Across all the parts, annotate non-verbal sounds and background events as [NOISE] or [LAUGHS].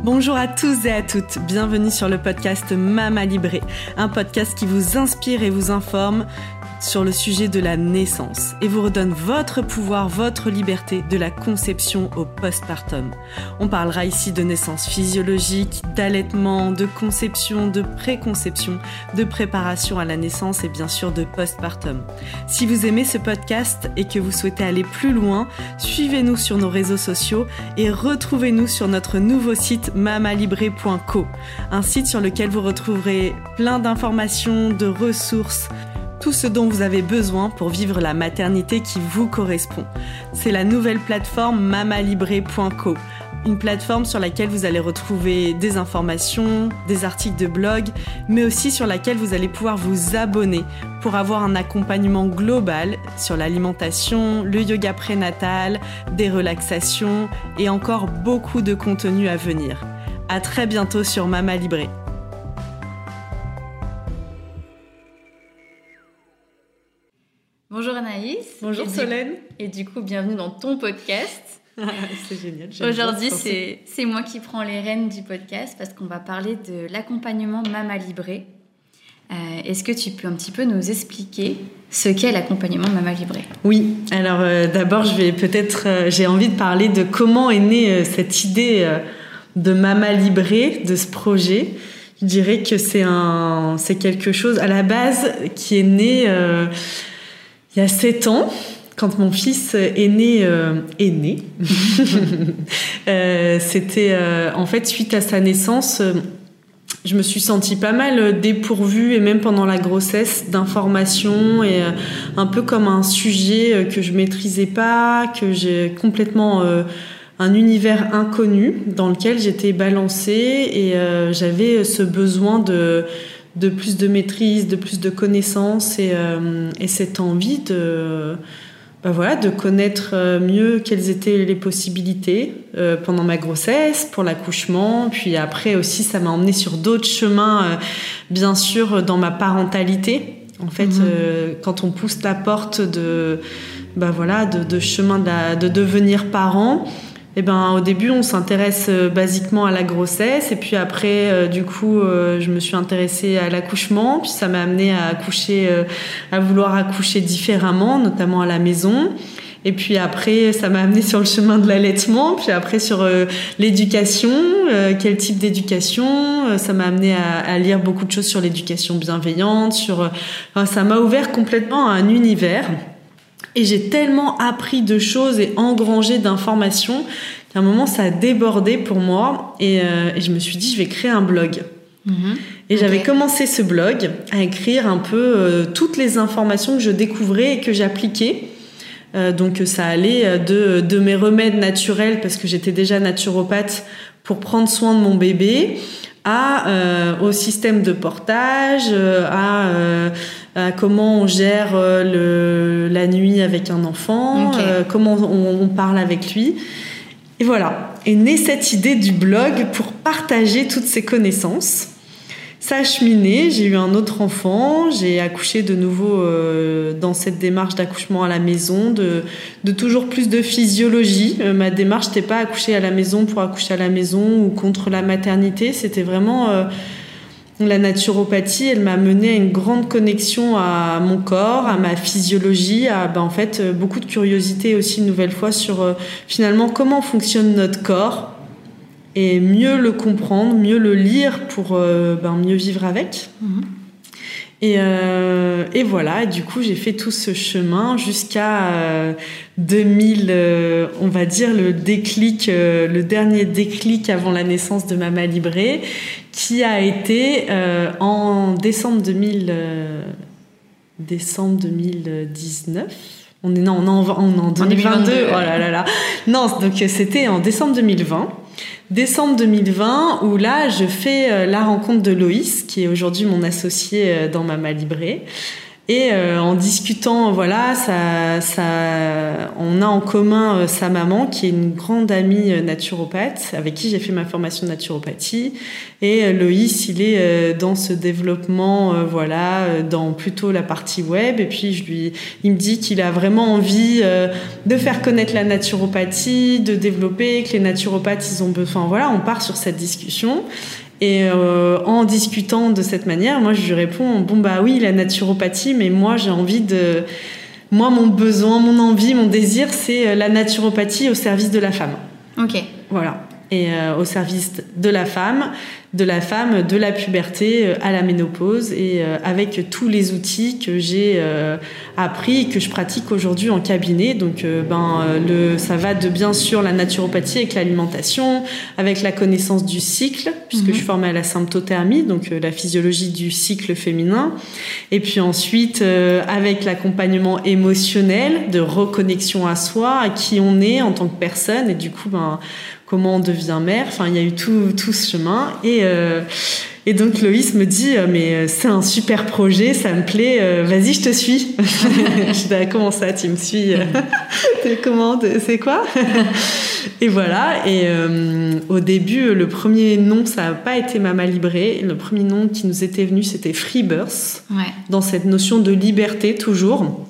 Bonjour à tous et à toutes, bienvenue sur le podcast Mama Libré, un podcast qui vous inspire et vous informe sur le sujet de la naissance et vous redonne votre pouvoir, votre liberté de la conception au postpartum. On parlera ici de naissance physiologique, d'allaitement, de conception, de préconception, de préparation à la naissance et bien sûr de postpartum. Si vous aimez ce podcast et que vous souhaitez aller plus loin, suivez-nous sur nos réseaux sociaux et retrouvez-nous sur notre nouveau site mamalibré.co, un site sur lequel vous retrouverez plein d'informations, de ressources, tout ce dont vous avez besoin pour vivre la maternité qui vous correspond. C'est la nouvelle plateforme mamalibré.co, une plateforme sur laquelle vous allez retrouver des informations, des articles de blog, mais aussi sur laquelle vous allez pouvoir vous abonner pour avoir un accompagnement global sur l'alimentation, le yoga prénatal, des relaxations et encore beaucoup de contenu à venir. À très bientôt sur Mama Libré. Bonjour et Solène. Du, et du coup, bienvenue dans ton podcast. [LAUGHS] c'est génial. Aujourd'hui, c'est moi qui prends les rênes du podcast parce qu'on va parler de l'accompagnement Mama Libré. Euh, Est-ce que tu peux un petit peu nous expliquer ce qu'est l'accompagnement Mama Libré Oui, alors euh, d'abord, je vais peut-être, euh, j'ai envie de parler de comment est née cette idée de Mama Libré, de ce projet. Je dirais que c'est un, c'est quelque chose à la base qui est né il y a sept ans, quand mon fils est né, est né. C'était euh, en fait suite à sa naissance. Euh, je me suis sentie pas mal dépourvue et même pendant la grossesse d'informations et euh, un peu comme un sujet que je maîtrisais pas, que j'ai complètement un univers inconnu dans lequel j'étais balancée et j'avais ce besoin de de plus de maîtrise, de plus de connaissances et, euh, et cette envie de, bah voilà, de connaître euh, mieux quelles étaient les possibilités euh, pendant ma grossesse, pour l'accouchement, puis après aussi ça m'a emmené sur d'autres chemins, euh, bien sûr dans ma parentalité. En fait, Mhm. euh, quand on pousse la porte de, bah voilà, de, de chemin de, la- de devenir parent, eh ben, au début, on s'intéresse euh, basiquement à la grossesse, et puis après, euh, du coup, euh, je me suis intéressée à l'accouchement, puis ça m'a amené à accoucher, euh, à vouloir accoucher différemment, notamment à la maison. Et puis après, ça m'a amené sur le chemin de l'allaitement, puis après sur euh, l'éducation, euh, quel type d'éducation. Euh, ça m'a amené à, à lire beaucoup de choses sur l'éducation bienveillante, sur, euh, enfin, ça m'a ouvert complètement à un univers. Et j'ai tellement appris de choses et engrangé d'informations qu'à un moment, ça a débordé pour moi. Et, euh, et je me suis dit, je vais créer un blog. Et Ok. j'avais commencé ce blog à écrire un peu euh, toutes les informations que je découvrais et que j'appliquais. Euh, donc ça allait de, de mes remèdes naturels, parce que j'étais déjà naturopathe, pour prendre soin de mon bébé, à, euh, au système de portage, à, à comment on gère euh, le, la nuit avec un enfant, euh, comment on, on parle avec lui. Et voilà, est née cette idée du blog pour partager toutes ces connaissances. Ça a cheminé, j'ai eu un autre enfant, j'ai accouché de nouveau euh, dans cette démarche d'accouchement à la maison, de, de toujours plus de physiologie. Euh, ma démarche n'était pas accoucher à la maison pour accoucher à la maison ou contre la maternité, c'était vraiment euh, la naturopathie, elle m'a mené à une grande connexion à mon corps, à ma physiologie, à ben, en fait euh, beaucoup de curiosité aussi une nouvelle fois sur euh, finalement comment fonctionne notre corps et mieux le comprendre, mieux le lire pour euh, ben, mieux vivre avec. Mhm. Et, euh, et voilà, du coup j'ai fait tout ce chemin jusqu'à euh, 2000, euh, on va dire le déclic, euh, le dernier déclic avant la naissance de Mama Libré, qui a été euh, en décembre 2000, euh, décembre 2019. On est, non, on est en, on est en 2022. 2022, Oh là là là. Non, donc euh, c'était en décembre 2020. Décembre 2020, où là, je fais euh, la rencontre de Loïs, qui est aujourd'hui mon associé euh, dans Mama Libré. Et euh, en discutant, voilà, ça, ça, on a en commun euh, sa maman qui est une grande amie euh, naturopathe avec qui j'ai fait ma formation de naturopathie. Et Loïs, il est dans ce développement, voilà, dans plutôt la partie web. Et puis je lui, il me dit qu'il a vraiment envie de faire connaître la naturopathie, de développer, que les naturopathes, ils ont besoin. Voilà, on part sur cette discussion. Et euh, en discutant de cette manière, moi je lui réponds bon bah oui la naturopathie, mais moi j'ai envie de, moi mon besoin, mon envie, mon désir, c'est euh, la naturopathie au service de la femme. Ok. Voilà. Et euh, au service de la femme, de la femme, de la puberté euh, à la ménopause et euh, avec tous les outils que j'ai euh, appris et que je pratique aujourd'hui en cabinet. Donc, ben, le, ça va de bien sûr la naturopathie avec l'alimentation, avec la connaissance du cycle, puisque mhm. je suis formée à la symptothermie, donc la physiologie du cycle féminin. Et puis ensuite, avec l'accompagnement émotionnel, de reconnexion à soi, à qui on est en tant que personne. Et du coup, ben, comment on devient mère. Enfin, il y a eu tout, tout ce chemin. Et, euh, et donc Loïs me dit, euh, mais euh, c'est un super projet, ça me plaît, vas-y, je te suis. [LAUGHS] je dis, bah, comment ça, tu me suis [LAUGHS] Comment C'est quoi? [LAUGHS] Et voilà. Et au début, le premier nom, ça n'a pas été Mama Libré. Le premier nom qui nous était venu, c'était Freebirth. Ouais. Dans cette notion de liberté, toujours.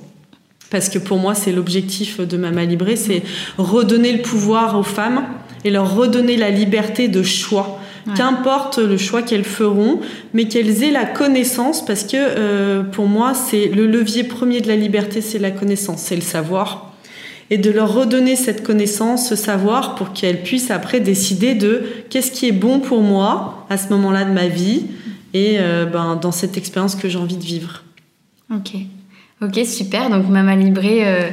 Parce que pour moi, c'est l'objectif de Mama Libré, c'est redonner le pouvoir aux femmes et leur redonner la liberté de choix. Qu'importe le choix qu'elles feront, mais qu'elles aient la connaissance, parce que euh, pour moi, c'est le levier premier de la liberté, c'est la connaissance, c'est le savoir. Et de leur redonner cette connaissance, ce savoir, pour qu'elles puissent après décider de qu'est-ce qui est bon pour moi à ce moment-là de ma vie et euh, ben, dans cette expérience que j'ai envie de vivre. Ok, ok, super. Donc Mama Libré. Euh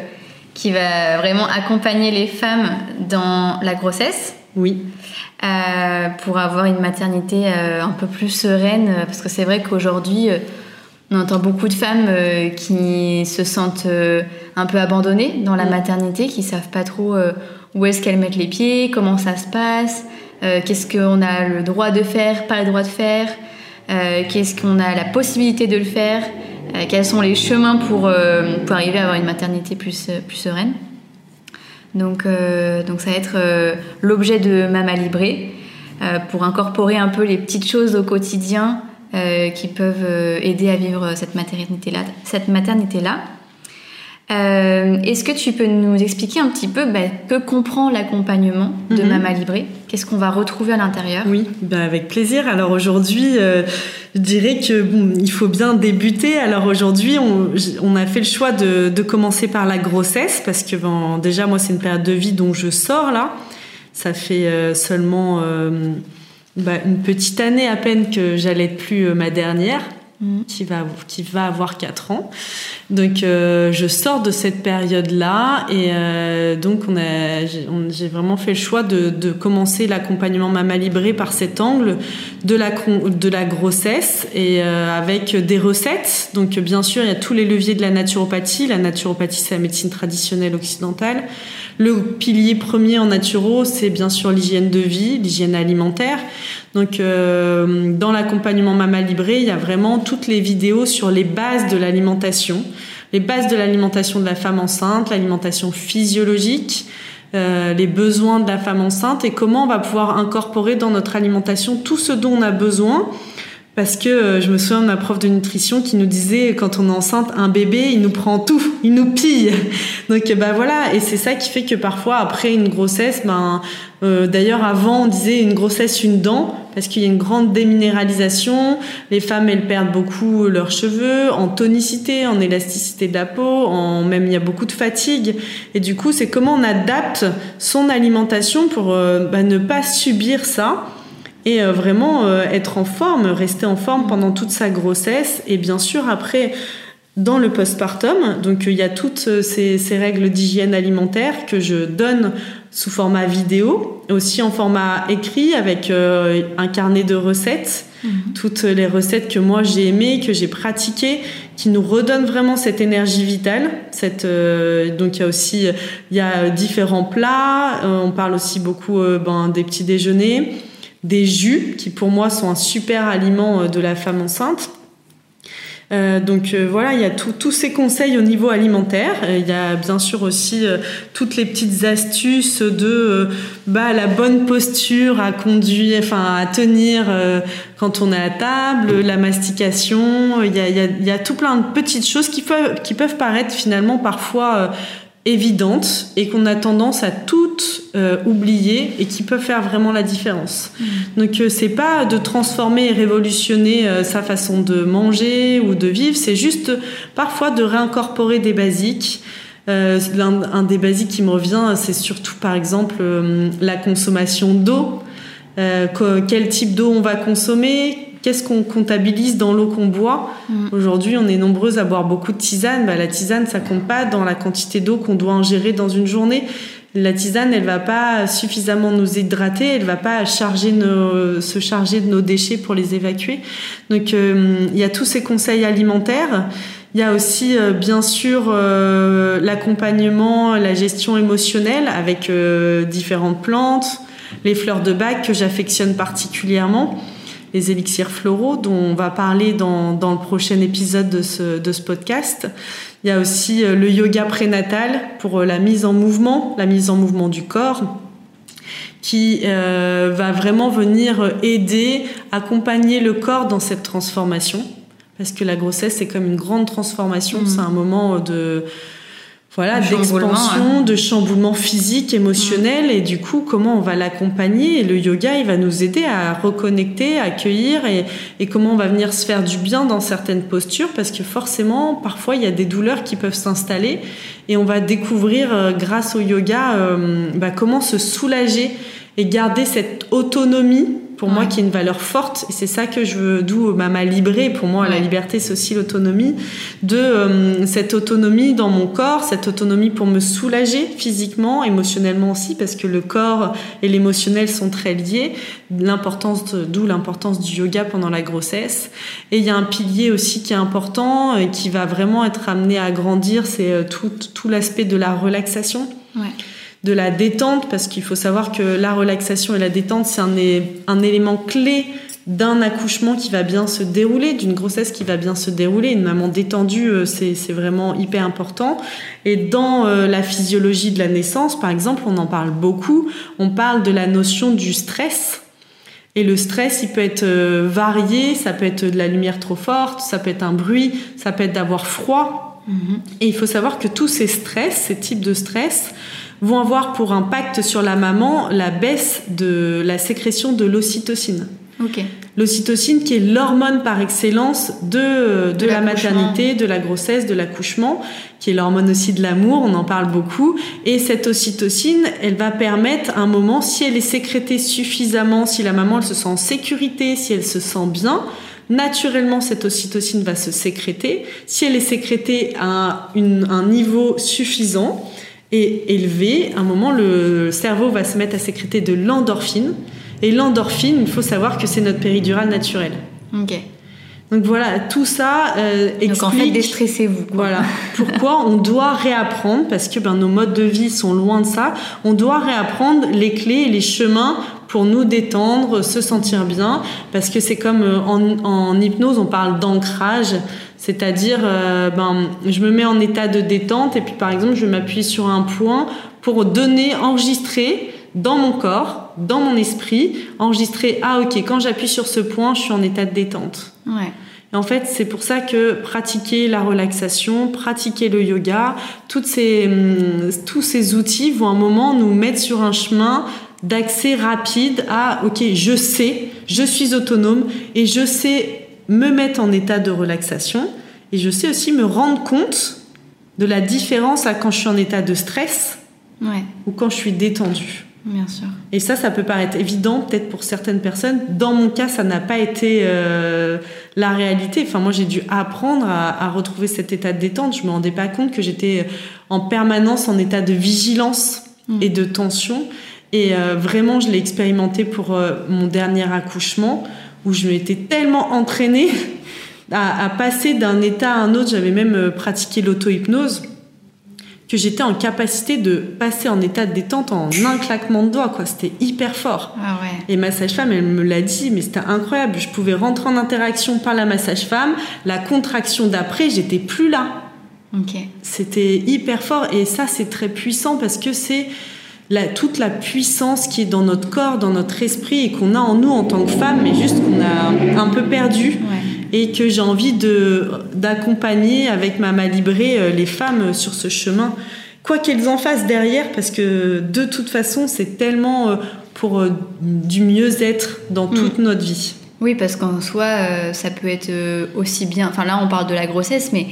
qui va vraiment accompagner les femmes dans la grossesse. Oui. Euh, pour avoir une maternité euh, un peu plus sereine, parce que c'est vrai qu'aujourd'hui, euh, on entend beaucoup de femmes qui se sentent un peu abandonnées dans la mm. maternité, qui savent pas trop où est-ce qu'elles mettent les pieds, comment ça se passe, qu'est-ce qu'on a le droit de faire, pas le droit de faire, qu'est-ce qu'on a la possibilité de le faire. Euh, quels sont les chemins pour, euh, pour arriver à avoir une maternité plus, euh, plus sereine. Donc, donc ça va être l'objet de Mama Libré pour incorporer un peu les petites choses au quotidien qui peuvent aider à vivre cette maternité-là. Cette maternité-là. Euh, est-ce que tu peux nous expliquer un petit peu bah, que comprend l'accompagnement de mhm. Mama Libré Qu'est-ce qu'on va retrouver à l'intérieur? Oui, bah avec plaisir. Alors aujourd'hui, euh, je dirais que bon, il faut bien débuter. Alors aujourd'hui, on, a fait le choix de, commencer par la grossesse parce que déjà moi c'est une période de vie dont je sors là. Ça fait euh, seulement bah, une petite année à peine que j'allais plus ma dernière. Mhm. Qui, va, qui va avoir 4 ans. Donc euh, je sors de cette période-là et euh, donc on a, j'ai vraiment fait le choix de, de commencer l'accompagnement Mama Libré par cet angle de la, de la grossesse et euh, avec des recettes. Donc bien sûr il y a tous les leviers de la naturopathie. La naturopathie c'est la médecine traditionnelle occidentale. Le pilier premier en naturo, c'est bien sûr l'hygiène de vie, l'hygiène alimentaire. Donc, euh, dans l'accompagnement Mama Libré, il y a vraiment toutes les vidéos sur les bases de l'alimentation, les bases de l'alimentation de la femme enceinte, l'alimentation physiologique, euh, les besoins de la femme enceinte et comment on va pouvoir incorporer dans notre alimentation tout ce dont on a besoin parce que euh, je me souviens ma prof de nutrition qui nous disait quand on est enceinte, un bébé, il nous prend tout, il nous pille. [LAUGHS] Donc bah voilà, et c'est ça qui fait que parfois après une grossesse, ben euh, d'ailleurs avant on disait une grossesse une dent parce qu'il y a une grande déminéralisation. Les femmes elles perdent beaucoup leurs cheveux en tonicité, en élasticité de la peau, en même il y a beaucoup de fatigue. Et du coup c'est comment on adapte son alimentation pour euh, bah, ne pas subir ça et euh, vraiment euh, être en forme, rester en forme pendant toute sa grossesse et bien sûr après dans le postpartum. Donc il y a toutes euh, ces, ces règles d'hygiène alimentaire que je donne sous format vidéo, aussi en format écrit avec un carnet de recettes, mhm. toutes les recettes que moi j'ai aimées, que j'ai pratiquées, qui nous redonnent vraiment cette énergie vitale. Cette, donc il y a aussi il y a différents plats. on parle aussi beaucoup ben, des petits déjeuners des jus qui pour moi sont un super aliment euh, de la femme enceinte. Euh, donc euh, voilà, il y a tous ces conseils au niveau alimentaire. Il y a bien sûr aussi toutes les petites astuces de bah, la bonne posture à conduire, enfin à tenir quand on est à table, la mastication. Il y a, il y a, tout plein de petites choses qui qui peuvent paraître finalement parfois évidentes et qu'on a tendance à toutes euh, oublier et qui peuvent faire vraiment la différence. Mm. Donc euh, c'est pas de transformer et révolutionner euh, sa façon de manger ou de vivre, c'est juste parfois de réincorporer des basiques. Un, un, des basiques qui me revient, c'est surtout par exemple la consommation d'eau. quel type d'eau on va consommer, qu'est-ce qu'on comptabilise dans l'eau qu'on boit. Mm. Aujourd'hui, on est nombreuses à boire beaucoup de tisane. Bah, la tisane, ça compte pas dans la quantité d'eau qu'on doit ingérer dans une journée. La tisane, elle va pas suffisamment nous hydrater, elle va pas charger nos, se charger de nos déchets pour les évacuer. Donc, euh, il y a tous ces conseils alimentaires. Il y a aussi, euh, bien sûr, euh, l'accompagnement, la gestion émotionnelle avec différentes plantes, les fleurs de bac que j'affectionne particulièrement les élixirs floraux dont on va parler dans, dans le prochain épisode de ce, de ce, podcast. Il y a aussi euh, le yoga prénatal pour euh, la mise en mouvement, la mise en mouvement du corps qui euh, va vraiment venir aider, accompagner le corps dans cette transformation. Parce que la grossesse, c'est comme une grande transformation, mmh. c'est un moment de, voilà, d'expansion, de chamboulement physique, émotionnel, et du coup, comment on va l'accompagner? Et le yoga, il va nous aider à reconnecter, à accueillir, et, et, comment on va venir se faire du bien dans certaines postures, parce que forcément, parfois, il y a des douleurs qui peuvent s'installer, et on va découvrir, euh, grâce au yoga, euh, bah, comment se soulager et garder cette autonomie pour moi qui est une valeur forte et c'est ça que je veux d'où ma librée pour moi la liberté c'est aussi l'autonomie de euh, cette autonomie dans mon corps cette autonomie pour me soulager physiquement émotionnellement aussi parce que le corps et l'émotionnel sont très liés. L'importance d'où l'importance du yoga pendant la grossesse. Et il y a un pilier aussi qui est important et qui va vraiment être amené à grandir c'est euh, tout, tout l'aspect de la relaxation de la détente, parce qu'il faut savoir que la relaxation et la détente, c'est un, un élément clé d'un accouchement qui va bien se dérouler, d'une grossesse qui va bien se dérouler. Une maman détendue, euh, c'est vraiment hyper important. Et dans euh, la physiologie de la naissance, par exemple, on en parle beaucoup. On parle de la notion du stress. Et le stress, il peut être euh, varié, ça peut être de la lumière trop forte, ça peut être un bruit, ça peut être d'avoir froid. Mm-hmm. Et il faut savoir que tous ces stress, ces types de stress, vont avoir pour impact sur la maman la baisse de la sécrétion de l'ocytocine. L'ocytocine qui est l'hormone par excellence de, de, la maternité, de la grossesse, de l'accouchement, qui est l'hormone aussi de l'amour, on en parle beaucoup. Et cette ocytocine, elle va permettre un moment, si elle est sécrétée suffisamment, si la maman elle se sent en sécurité, si elle se sent bien, naturellement cette ocytocine va se sécréter. Si elle est sécrétée à un niveau suffisant, et élevé, à un moment, le cerveau va se mettre à sécréter de l'endorphine. Et l'endorphine, il faut savoir que c'est notre péridurale naturelle. Ok. Donc voilà, tout ça euh, explique. Donc en fait, déstressez-vous. Voilà. [LAUGHS] Pourquoi on doit réapprendre, parce que ben, nos modes de vie sont loin de ça, on doit réapprendre les clés et les chemins pour nous détendre, se sentir bien, parce que c'est comme euh, en, en, hypnose, on parle d'ancrage. C'est-à-dire, euh, ben, je me mets en état de détente et puis par exemple, je m'appuie sur un point pour donner, enregistrer dans mon corps, dans mon esprit, enregistrer, ah ok, quand j'appuie sur ce point, je suis en état de détente. Ouais. Et en fait, c'est pour ça que pratiquer la relaxation, pratiquer le yoga, toutes ces, hum, tous ces outils vont un moment nous mettre sur un chemin d'accès rapide à, ok, je sais, je suis autonome et je sais me mettre en état de relaxation et je sais aussi me rendre compte de la différence à quand je suis en état de stress ou quand je suis détendue. Bien sûr. Et ça, ça peut paraître évident peut-être pour certaines personnes. Dans mon cas, ça n'a pas été euh, la réalité. Enfin, moi, j'ai dû apprendre à, retrouver cet état de détente. Je me rendais pas compte que j'étais en permanence en état de vigilance mm. et de tension. Et euh, vraiment, je l'ai expérimenté pour euh, mon dernier accouchement où je m'étais tellement entraînée à, passer d'un état à un autre. J'avais même euh, pratiqué l'auto-hypnose que j'étais en capacité de passer en état de détente en un claquement de doigts, quoi. C'était hyper fort. Ah ouais. Et ma sage-femme, elle me l'a dit, mais c'était incroyable. Je pouvais rentrer en interaction par la massage femme La contraction d'après, j'étais plus là. Ok. C'était hyper fort. Et ça, c'est très puissant parce que c'est la, toute la puissance qui est dans notre corps, dans notre esprit et qu'on a en nous en tant que femme, mais juste qu'on a un peu perdu. Ouais. Et que j'ai envie de, d'accompagner avec Mama Libré euh, les femmes sur ce chemin, quoi qu'elles en fassent derrière, parce que de toute façon, c'est tellement euh, pour euh, du mieux-être dans toute notre vie. Oui, parce qu'en soi, ça peut être aussi bien. Enfin, là, on parle de la grossesse, mais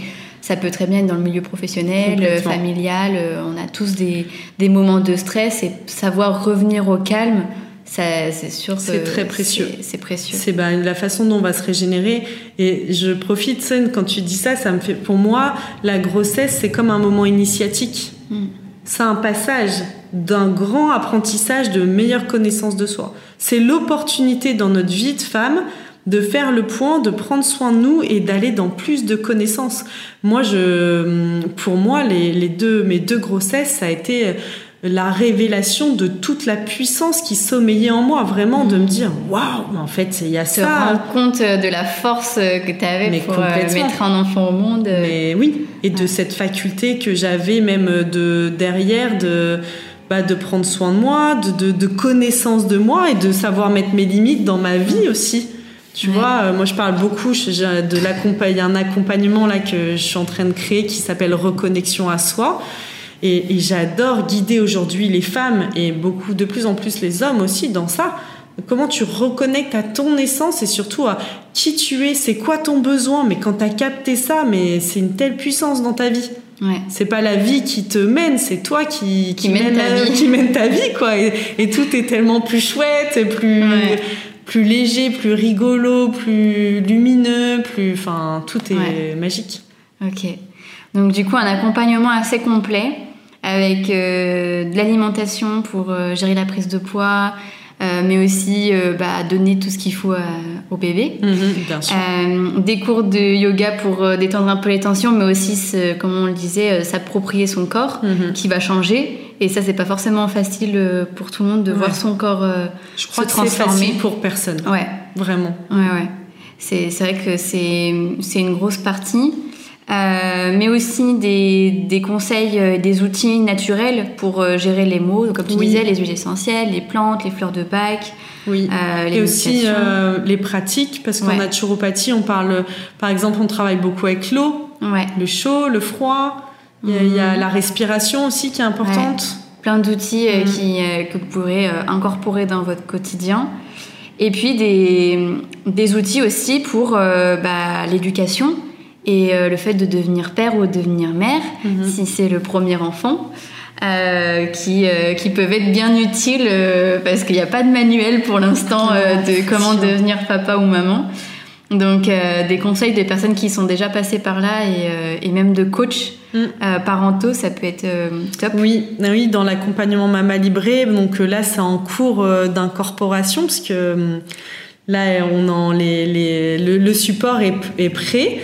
ça peut très bien être dans le milieu professionnel, euh, familial. euh, on a tous des, des moments de stress et savoir revenir au calme, c'est sûr C'est très précieux. c'est- précieux. C'est bah, la façon dont on va se régénérer. Et je profite, Sen, quand tu dis ça, ça me fait. Pour moi, la grossesse, c'est comme un moment initiatique. Mm. C'est un passage d'un grand apprentissage de meilleure connaissance de soi. C'est l'opportunité dans notre vie de femme de faire le point, de prendre soin de nous et d'aller dans plus de connaissances. Moi, je, pour moi, les, les deux, mes deux grossesses, ça a été la révélation de toute la puissance qui sommeillait en moi, vraiment de me dire waouh, en fait, il y a Se ça. rendre compte de la force que tu avais Mais pour euh, mettre un enfant au monde. euh, Mais oui, et de cette faculté que j'avais même de derrière de bah, de prendre soin de moi, de, de, de connaissance de moi et de savoir mettre mes limites dans ma vie aussi. Tu Ouais. vois, euh, moi je parle beaucoup je- de l'accompagn- il y a un accompagnement là que je suis en train de créer qui s'appelle Reconnexion à soi. Et, et j'adore guider aujourd'hui les femmes et beaucoup de plus en plus les hommes aussi dans ça. Comment tu reconnectes à ton essence et surtout à qui tu es, c'est quoi ton besoin? Mais quand tu as capté ça, mais c'est une telle puissance dans ta vie. ouais. C'est pas la vie qui te mène, c'est toi qui, Qui mène ta vie. qui mène ta vie, quoi. Et, et tout est tellement plus chouette, et plus, Ouais. Plus léger, plus rigolo, plus lumineux, plus, enfin, tout est Ouais. magique. Ok. Donc du coup, un accompagnement assez complet avec euh, de l'alimentation pour euh, gérer la prise de poids, euh, mais aussi bah, donner tout ce qu'il faut au bébé. Mhm, bien sûr. Des cours de yoga pour détendre un peu les tensions, mais aussi, comme on le disait, s'approprier son corps Mhm. qui va changer. Et ça, c'est pas forcément facile euh, pour tout le monde de Ouais. voir son corps euh, Je crois se que transformer. facile pour personne. Ouais, Vraiment. Ouais, ouais. C'est, vrai que c'est, une grosse partie. Euh, mais aussi des, des conseils, euh, des outils naturels pour euh, gérer les maux. Comme tu Oui. disais, les huiles essentielles, les plantes, les fleurs de bac, Oui. les Et aussi les pratiques, parce qu'en Ouais. naturopathie, on parle, par exemple, on travaille beaucoup avec l'eau, Ouais, le chaud, le froid. Il y, a, il y a Mhm. la respiration aussi qui est importante. plein d'outils euh, Mhm. qui, euh, que vous pourrez euh, incorporer dans votre quotidien. Et puis des, des outils aussi pour bah, l'éducation et le fait de devenir père ou de devenir mère, Mhm. si c'est le premier enfant. euh, qui, euh, qui peuvent être bien utiles euh, parce qu'il n'y a pas de manuel pour l'instant de comment devenir papa ou maman. Donc euh, des conseils des personnes qui sont déjà passées par là et, euh, et même de coachs Mm. euh, parentaux, ça peut être top. Oui, ah oui, dans l'accompagnement Mama Libré, donc là c'est en cours d'incorporation parce que là on en les, les- le, le support est, est prêt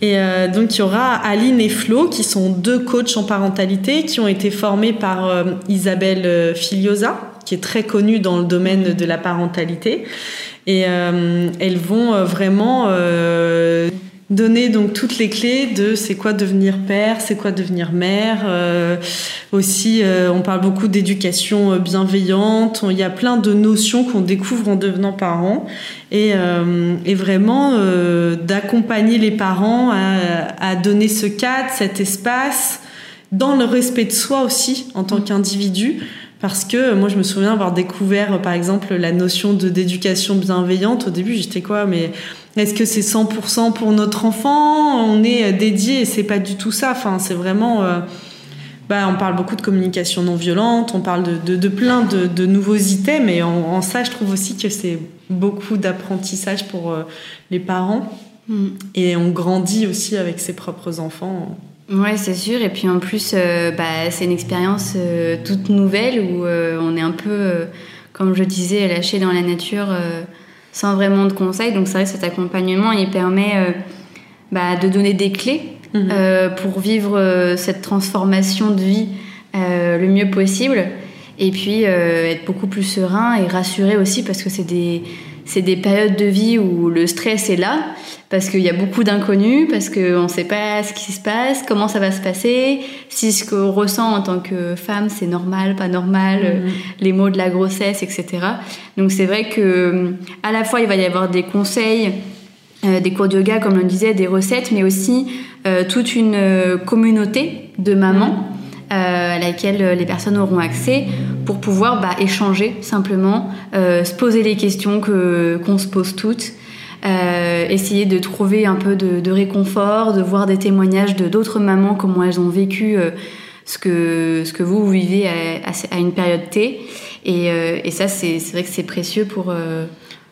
et donc il y aura Aline et Flo qui sont deux coachs en parentalité qui ont été formés par Isabelle Filiosa qui est très connue dans le domaine de la parentalité et euh, elles vont euh, vraiment euh, donner donc toutes les clés de c'est quoi devenir père, c'est quoi devenir mère. euh, aussi, on parle beaucoup d'éducation bienveillante. Il y a plein de notions qu'on découvre en devenant parent et, et vraiment d'accompagner les parents à, à donner ce cadre, cet espace, dans le respect de soi aussi en tant qu'individu. Parce que euh, moi, je me souviens avoir découvert, euh, par exemple, la notion de d'éducation bienveillante. Au début, j'étais quoi Mais est-ce que c'est 100% pour notre enfant? On est euh, dédié et c'est pas du tout ça. Enfin, c'est vraiment. euh, bah, on parle beaucoup de communication non violente, on parle de, de, de plein de, de nouveaux items, et en, en ça, je trouve aussi que c'est beaucoup d'apprentissage pour euh, les parents. Mm. Et on grandit aussi avec ses propres enfants. Ouais, c'est sûr. Et puis en plus, euh, bah, c'est une expérience euh, toute nouvelle où euh, on est un peu, comme je disais, lâché dans la nature sans vraiment de conseils. Donc c'est vrai que cet accompagnement, il permet bah, de donner des clés mhm. pour vivre cette transformation de vie le mieux possible. Et puis être beaucoup plus serein et rassuré aussi parce que c'est des c'est des périodes de vie où le stress est là, parce qu'il y a beaucoup d'inconnus, parce qu'on ne sait pas ce qui se passe, comment ça va se passer, si ce qu'on ressent en tant que femme, c'est normal, pas normal, mhm. les mots de la grossesse, etc. Donc c'est vrai que à la fois il va y avoir des conseils, euh, des cours de yoga, comme on disait, des recettes, mais aussi euh, toute une euh, communauté de mamans. à laquelle les personnes auront accès pour pouvoir bah, échanger simplement, euh, se poser les questions que qu'on se pose toutes, euh, essayer de trouver un peu de, réconfort, de voir des témoignages de d'autres mamans comment elles ont vécu euh, ce que ce que vous, vivez à, une période T. Et, et ça, c'est vrai que c'est précieux pour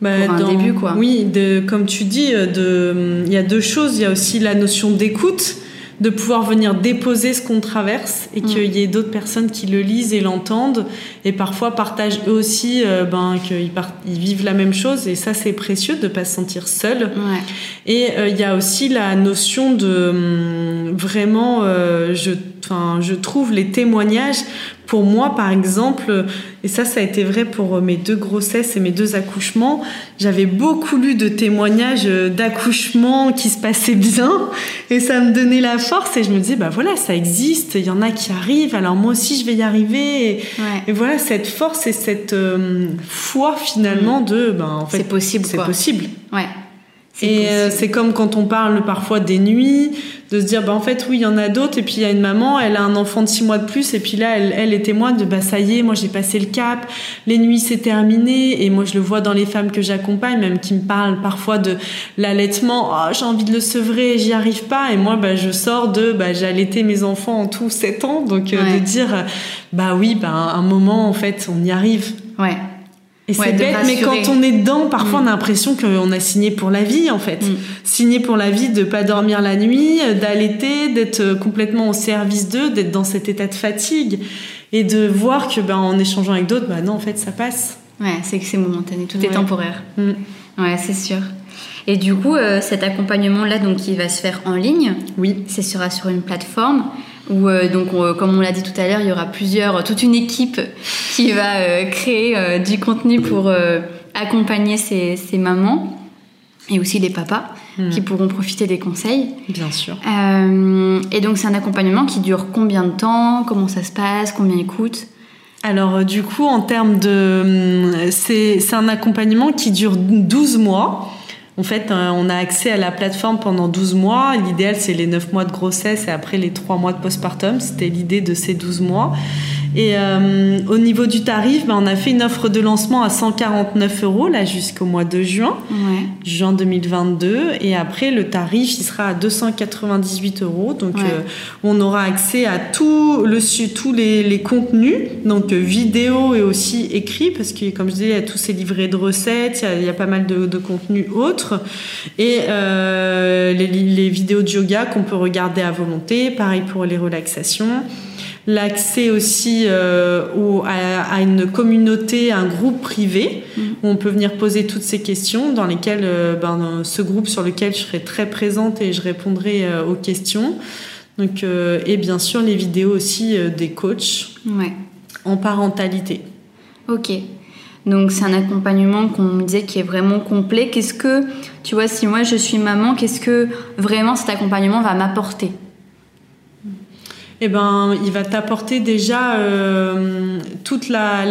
bah, un début, quoi. Oui, de, comme tu dis, il y a deux choses. Il y a aussi la notion d'écoute de pouvoir venir déposer ce qu'on traverse et qu'il y ait d'autres personnes qui le lisent et l'entendent. Et parfois partagent eux aussi euh, ben, qu'ils ils vivent la même chose. Et ça c'est précieux de pas se sentir seul. Et euh, il y a aussi la notion de hum, vraiment, euh, je, je trouve les témoignages pour moi, par exemple, et ça, ça a été vrai pour mes deux grossesses et mes deux accouchements, j'avais beaucoup lu de témoignages d'accouchements qui se passaient bien, et ça me donnait la force, et je me disais, bah voilà, ça existe, il y en a qui arrivent, alors moi aussi, je vais y arriver. Et, voilà, cette force et cette euh, foi, finalement, mm. de, ben, en fait, c'est possible. C'est possible. Ouais. Et euh, c'est comme quand on parle parfois des nuits, de se dire bah en fait oui il y en a d'autres et puis il y a une maman elle a un enfant de six mois de plus et puis là elle, elle est témoin de bah ça y est moi j'ai passé le cap les nuits c'est terminé et moi je le vois dans les femmes que j'accompagne même qui me parlent parfois de l'allaitement oh, j'ai envie de le sevrer j'y arrive pas et moi bah je sors de bah j'ai allaité mes enfants en tout sept ans. Donc euh, de dire bah oui bah un moment en fait on y arrive. Ouais et c'est bête, mais quand on est dedans, parfois on a mm. l'impression qu'on a signé pour la vie, en fait. Mm. Signé pour la vie de pas dormir la nuit, d'allaiter, d'être complètement au service d'eux, d'être dans cet état de fatigue. Et de voir que, ben, en échangeant avec d'autres, ben non, en fait, ça passe. Ouais, c'est que c'est momentané, tout est temporaire. Mm. Ouais, c'est sûr. Et du coup, euh, cet accompagnement-là, donc, il va se faire en ligne? Oui. C'est sera sur une plateforme où euh, donc comme on l'a dit tout à l'heure, il y aura plusieurs, toute une équipe qui va euh, créer euh, du contenu pour accompagner ces, ces, mamans et aussi les papas hmm. qui pourront profiter des conseils. Bien sûr. et donc c'est un accompagnement qui dure combien de temps? Comment ça se passe? Combien il coûte alors du coup en termes de... C'est un accompagnement qui dure 12 mois. En fait, euh, on a accès à la plateforme pendant 12 mois. L'idéal, c'est les 9 mois de grossesse et après les 3 mois de postpartum. C'était l'idée de ces 12 mois. Et euh, au niveau du tarif, ben, on a fait une offre de lancement à 149 euros là jusqu'au mois de juin, juin 2022. Et après, le tarif, il sera à 298 euros. Donc, euh, on aura accès à tout le, tous les, contenus, donc euh, vidéo et aussi écrit, parce que comme je disais, il y a tous ces livrets de recettes, il y a, pas mal de, de contenus autres. Et les, les vidéos de yoga qu'on peut regarder à volonté, pareil pour les relaxations l'accès aussi euh, à, une communauté, un groupe privé mm. où on peut venir poser toutes ces questions dans lesquelles euh, ben, ce groupe sur lequel je serai très présente et je répondrai euh, aux questions. Donc, et bien sûr les vidéos aussi des coachs en parentalité. Ok. Donc c'est un accompagnement qu'on me disait qui est vraiment complet. Qu'est-ce que, tu vois, si moi je suis maman, qu'est-ce que vraiment cet accompagnement va m'apporter? Eh ben, il va t'apporter déjà euh, toute la,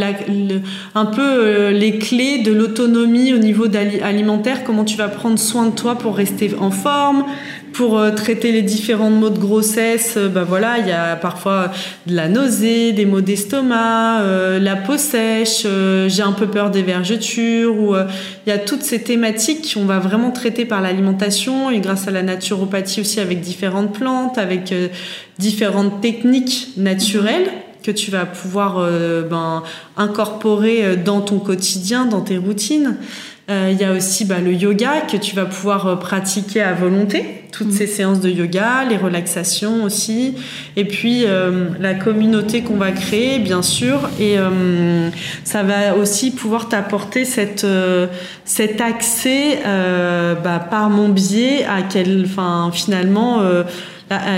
un peu euh, les clés de l'autonomie au niveau alimentaire, comment tu vas prendre soin de toi pour rester en forme, pour euh, traiter les différents maux de grossesse, bah voilà, il y a parfois de la nausée, des maux d'estomac, euh, la peau sèche, j'ai un peu peur des vergetures, ou il y a toutes ces thématiques qu'on va vraiment traiter par l'alimentation et grâce à la naturopathie aussi avec différentes plantes, avec différentes techniques naturelles que tu vas pouvoir ben, incorporer dans ton quotidien, dans tes routines. Il y a aussi bah, le yoga que tu vas pouvoir pratiquer à volonté. Toutes ces séances de yoga, les relaxations aussi, et puis euh, la communauté qu'on va créer, bien sûr, et euh, ça va aussi pouvoir t'apporter cette, euh, cet accès bah, par mon biais à quel, enfin, finalement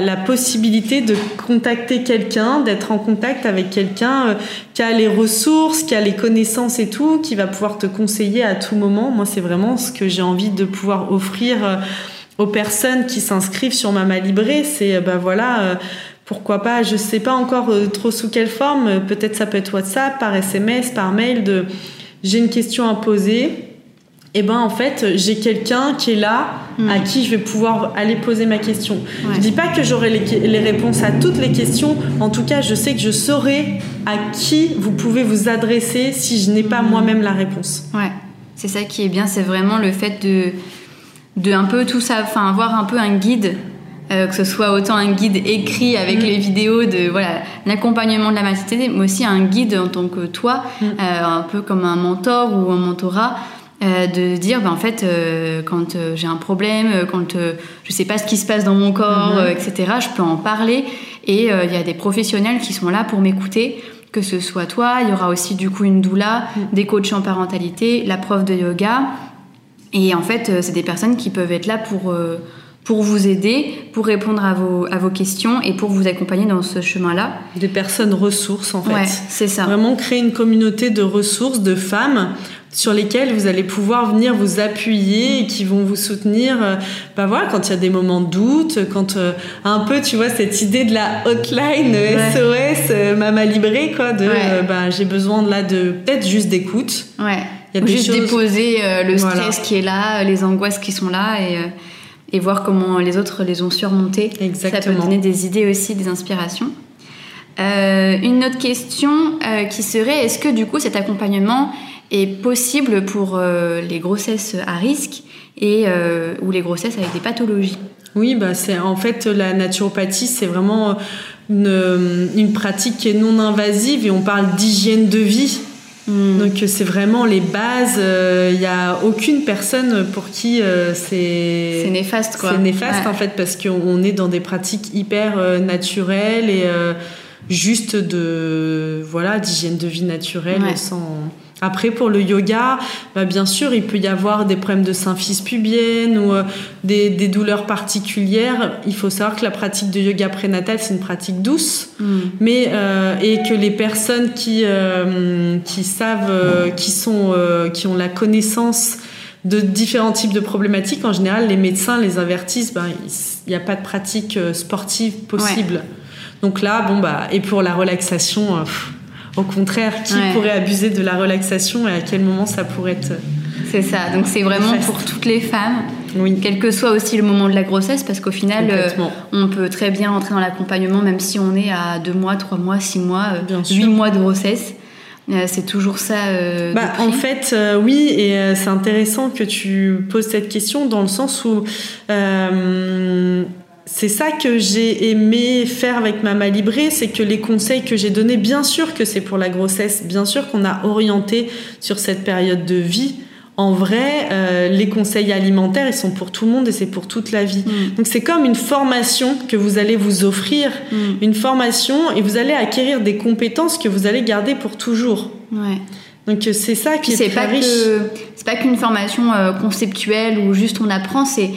la, possibilité de contacter quelqu'un, d'être en contact avec quelqu'un euh, qui a les ressources, qui a les connaissances et tout, qui va pouvoir te conseiller à tout moment. Moi, c'est vraiment ce que j'ai envie de pouvoir offrir euh, aux personnes qui s'inscrivent sur Mama Libré. C'est, ben voilà pourquoi pas, je sais pas encore trop sous quelle forme, peut-être ça peut être WhatsApp, par SMS, par mail, de j'ai une question à poser, et eh ben en fait j'ai quelqu'un qui est là hmm. à qui je vais pouvoir aller poser ma question. Je dis pas que j'aurai les, réponses à toutes les questions, en tout cas je sais que je saurai à qui vous pouvez vous adresser si je n'ai pas hmm. moi-même la réponse. Ouais, c'est ça qui est bien, c'est vraiment le fait de de un peu tout ça, enfin avoir un peu un guide. Euh, que ce soit autant un guide écrit avec hmm. les vidéos de voilà l'accompagnement de la maternité, mais aussi un guide en tant que toi, euh, un peu comme un mentor ou un mentorat euh, de dire ben, en fait euh, quand euh, j'ai un problème quand je sais pas ce qui se passe dans mon corps mhm. etc je peux en parler et il y a des professionnels qui sont là pour m'écouter que ce soit toi il y aura aussi du coup une doula mhm. des coachs en parentalité la prof de yoga et en fait c'est des personnes qui peuvent être là pour pour vous aider, pour répondre à vos, à vos questions et pour vous accompagner dans ce chemin-là. Des personnes ressources, en fait. Ouais, c'est ça. Vraiment créer une communauté de ressources, de femmes sur lesquelles vous allez pouvoir venir vous appuyer et qui vont vous soutenir euh, bah voilà quand il y a des moments de doute quand euh, un peu tu vois cette idée de la hotline SOS euh, Mama Libré quoi de bah, j'ai besoin de là de peut-être juste d'écoute. Ouais. Y a juste déposer le stress qui est là les angoisses qui sont là et et voir comment les autres les ont surmontés Exactement. ça peut donner des idées aussi des inspirations. Une autre question qui serait est-ce que du coup cet accompagnement est possible pour euh, les grossesses à risque et euh, ou les grossesses avec des pathologies. Oui, bah c'est en fait la naturopathie, c'est vraiment une, une, pratique qui est non invasive et on parle d'hygiène de vie. Hmm. Donc c'est vraiment les bases. Il euh, n'y a aucune personne pour qui c'est c'est néfaste quoi. C'est néfaste en fait parce qu'on est dans des pratiques hyper naturelles et juste de voilà d'hygiène de vie naturelle sans après, pour le yoga, bah, bien sûr, il peut y avoir des problèmes de symphyse pubienne ou euh, des, douleurs particulières. Il faut savoir que la pratique de yoga prénatal, c'est une pratique douce, mm. mais euh, et que les personnes qui euh, qui savent, qui sont, qui ont la connaissance de différents types de problématiques, en général, les médecins les avertissent. Ben, il n'y a pas de pratique sportive possible. Donc là, bon bah, et pour la relaxation. Au contraire, qui pourrait abuser de la relaxation et à quel moment ça pourrait être C'est ça. Donc c'est vraiment pour toutes les femmes. Oui. Quel que soit aussi le moment de la grossesse, parce qu'au final, euh, on peut très bien entrer dans l'accompagnement, même si on est à 2 mois, 3 mois, 6 mois, 8 euh, mois de grossesse. Euh, c'est toujours ça. Bah, en fait, oui, et c'est intéressant que tu poses cette question dans le sens où c'est ça que j'ai aimé faire avec Mama Libré, c'est que les conseils que j'ai donnés, bien sûr que c'est pour la grossesse, bien sûr qu'on a orienté sur cette période de vie. En vrai, euh, les conseils alimentaires, ils sont pour tout le monde et c'est pour toute la vie. Mm. Donc c'est comme une formation que vous allez vous offrir, mm. une formation et vous allez acquérir des compétences que vous allez garder pour toujours. Ouais. Donc c'est ça qui est, très riche. C'est pas qu'une formation euh, conceptuelle où juste on apprend, c'est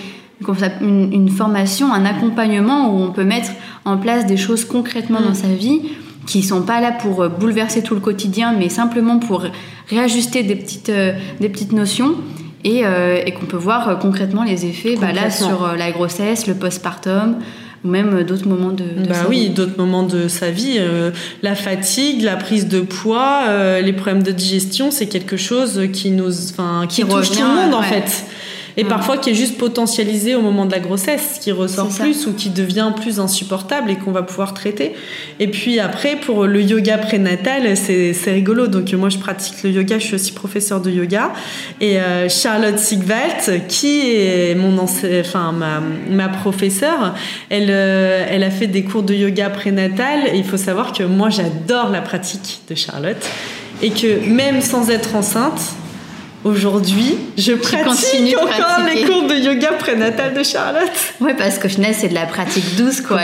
une, une, formation, un accompagnement où on peut mettre en place des choses concrètement dans mm. sa vie qui sont pas là pour euh, bouleverser tout le quotidien, mais simplement pour réajuster des petites, euh, des petites notions et, euh, et qu'on peut voir concrètement les effets bah, là sur la grossesse, le postpartum ou même d'autres moments de, de bah oui d'autres moments de sa vie la fatigue la prise de poids les problèmes de digestion c'est quelque chose qui nous enfin qui, touche tout le monde en fait et parfois qui est juste potentialisé au moment de la grossesse, qui ressort plus ou qui devient plus insupportable et qu'on va pouvoir traiter. Et puis après, pour le yoga prénatal, c'est rigolo. Donc moi, je pratique le yoga, je suis aussi professeur de yoga. Et euh, Charlotte Sigvalt, qui est mon enfin ma, ma professeure, elle, euh, elle a fait des cours de yoga prénatal. Et il faut savoir que moi, j'adore la pratique de Charlotte et que même sans être enceinte, Aujourd'hui, je pratique encore les cours de yoga prénatal de Charlotte. Oui, parce qu'au final, c'est de la pratique douce, quoi.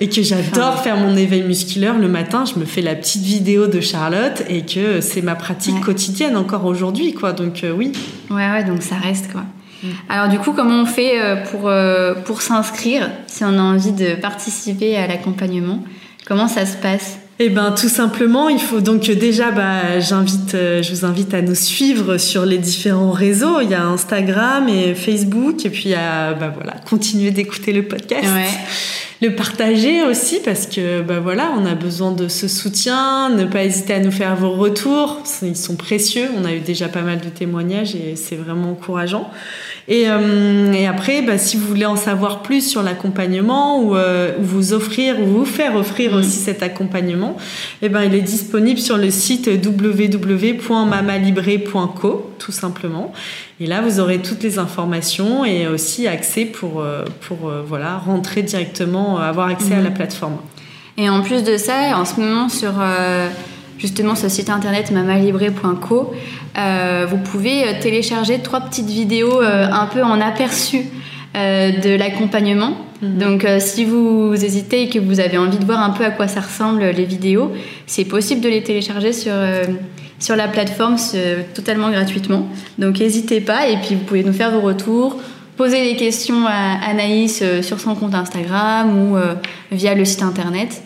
Et, que j'adore faire mon éveil musculaire le matin. Je me fais la petite vidéo de Charlotte et que c'est ma pratique quotidienne encore aujourd'hui, quoi. Donc, euh, oui. Ouais, ouais, donc ça reste, quoi. Alors du coup, comment on fait pour, pour s'inscrire si on a envie de participer à l'accompagnement? Comment ça se passe? Eh ben tout simplement, il faut donc déjà, bah, j'invite, euh, je vous invite à nous suivre sur les différents réseaux. Il y a Instagram et Facebook, et puis à bah, voilà, continuer d'écouter le podcast, le partager aussi parce que bah voilà, on a besoin de ce soutien. Ne pas hésiter à nous faire vos retours, ils sont précieux. On a eu déjà pas mal de témoignages et c'est vraiment encourageant. Et, euh, et après, bah, si vous voulez en savoir plus sur l'accompagnement ou, euh, vous offrir ou vous faire offrir mm. aussi cet accompagnement, eh ben, il est disponible sur le site www.mamalibré.co, tout simplement. Et là, vous aurez toutes les informations et aussi accès pour, euh, pour voilà, rentrer directement, avoir accès à la mm. plateforme. Et en plus de ça, en ce moment sur justement ce site internet mamalibré.co, euh, vous pouvez euh, télécharger trois petites vidéos euh, un peu en aperçu de l'accompagnement. Mhm. Donc si vous hésitez et que vous avez envie de voir un peu à quoi ça ressemble les vidéos, c'est possible de les télécharger sur, sur la plateforme totalement gratuitement. Donc n'hésitez pas et puis vous pouvez nous faire vos retours, poser des questions à Anaïs sur son compte Instagram ou via le site internet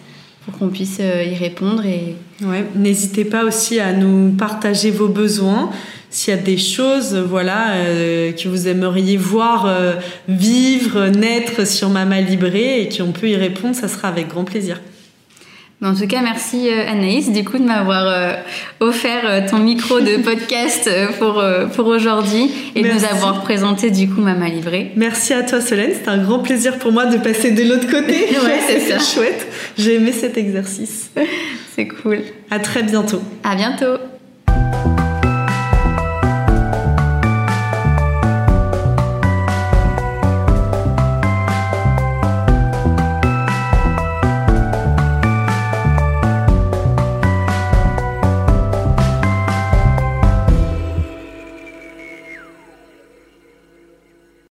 pour qu'on puisse y répondre et Ouais, n'hésitez pas aussi à nous partager vos besoins. S'il y a des choses, voilà, euh, que vous aimeriez voir euh, vivre, naître sur Mama Libré et qu'on peut y répondre, ça sera avec grand plaisir. En tout cas, merci euh, Anaïs du coup de m'avoir offert ton micro de [LAUGHS] podcast pour, pour aujourd'hui et de nous avoir présenté du coup Mama Libré. Merci à toi Solène, c'est un grand plaisir pour moi de passer de l'autre côté. [LAUGHS] ouais, [LAUGHS] c'est ça. chouette. J'ai aimé cet exercice. C'est cool. À très bientôt. À bientôt.